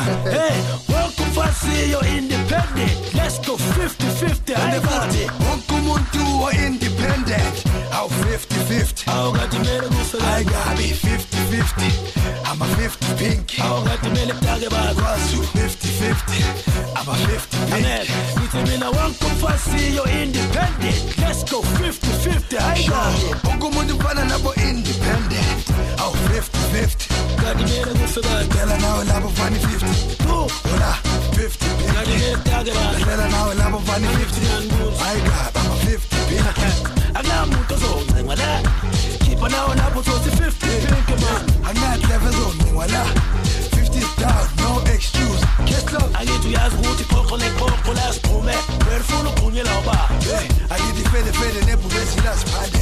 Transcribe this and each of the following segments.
Hey, fede nebhubesi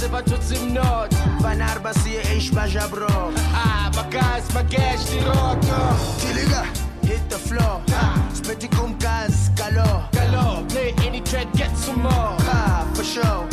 סיבתוצים נוט ונארבע סי איש בג'ברו אה, בגז, בגש, תראו אותו תליגה hit the floor. Spitty kum kas, kalo. Kalo, play any track, get some more. Ha, for sure.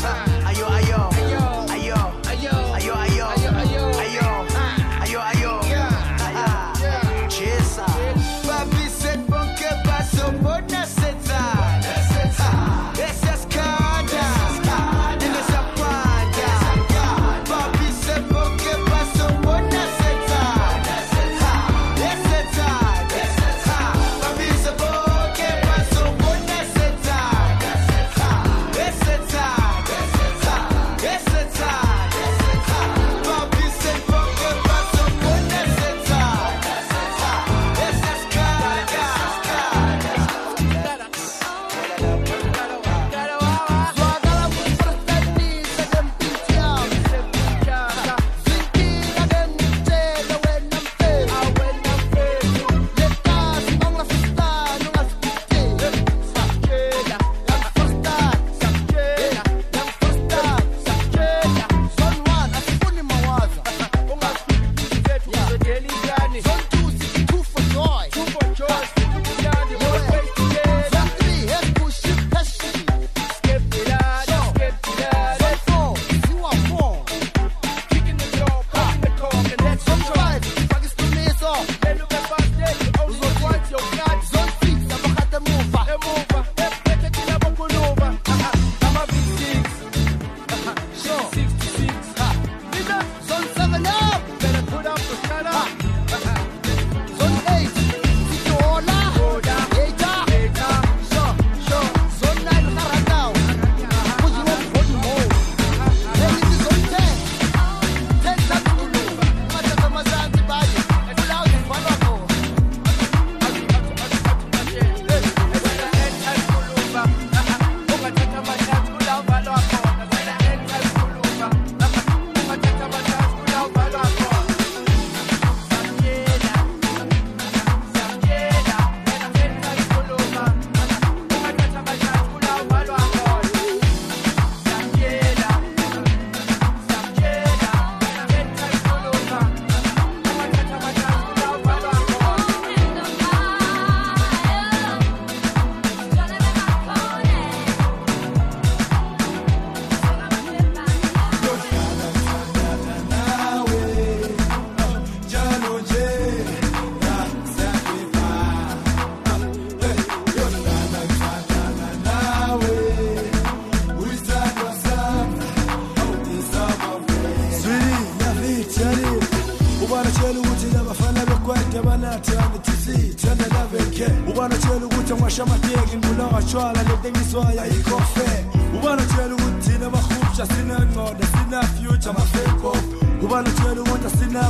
wanachelu kutamwasha mategi ngula washwala letengiswaya yikofe ubanachelu kuthina bahubsha sinengcondo sina future mafekop ubanachelu kodwa sina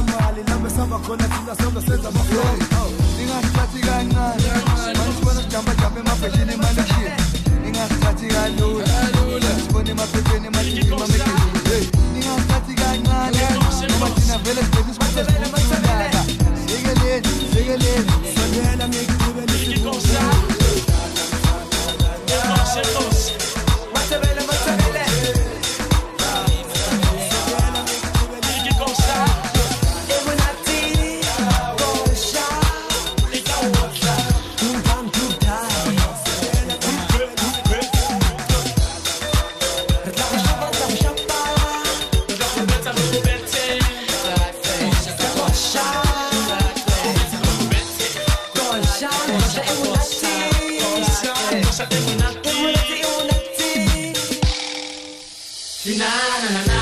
lambe samba khona thina sonke senza oh, ningasithathi kancane. Sijambajambe emabheshini emalokishini ningasithathi kalula. Emaphepheni ningasithathi kancane. Noma thina vele sibhekisibheke sikhululaka yekeleni yekeleni sondela ngekukhulu cosa, qué cosa, cosa. Más se na na na na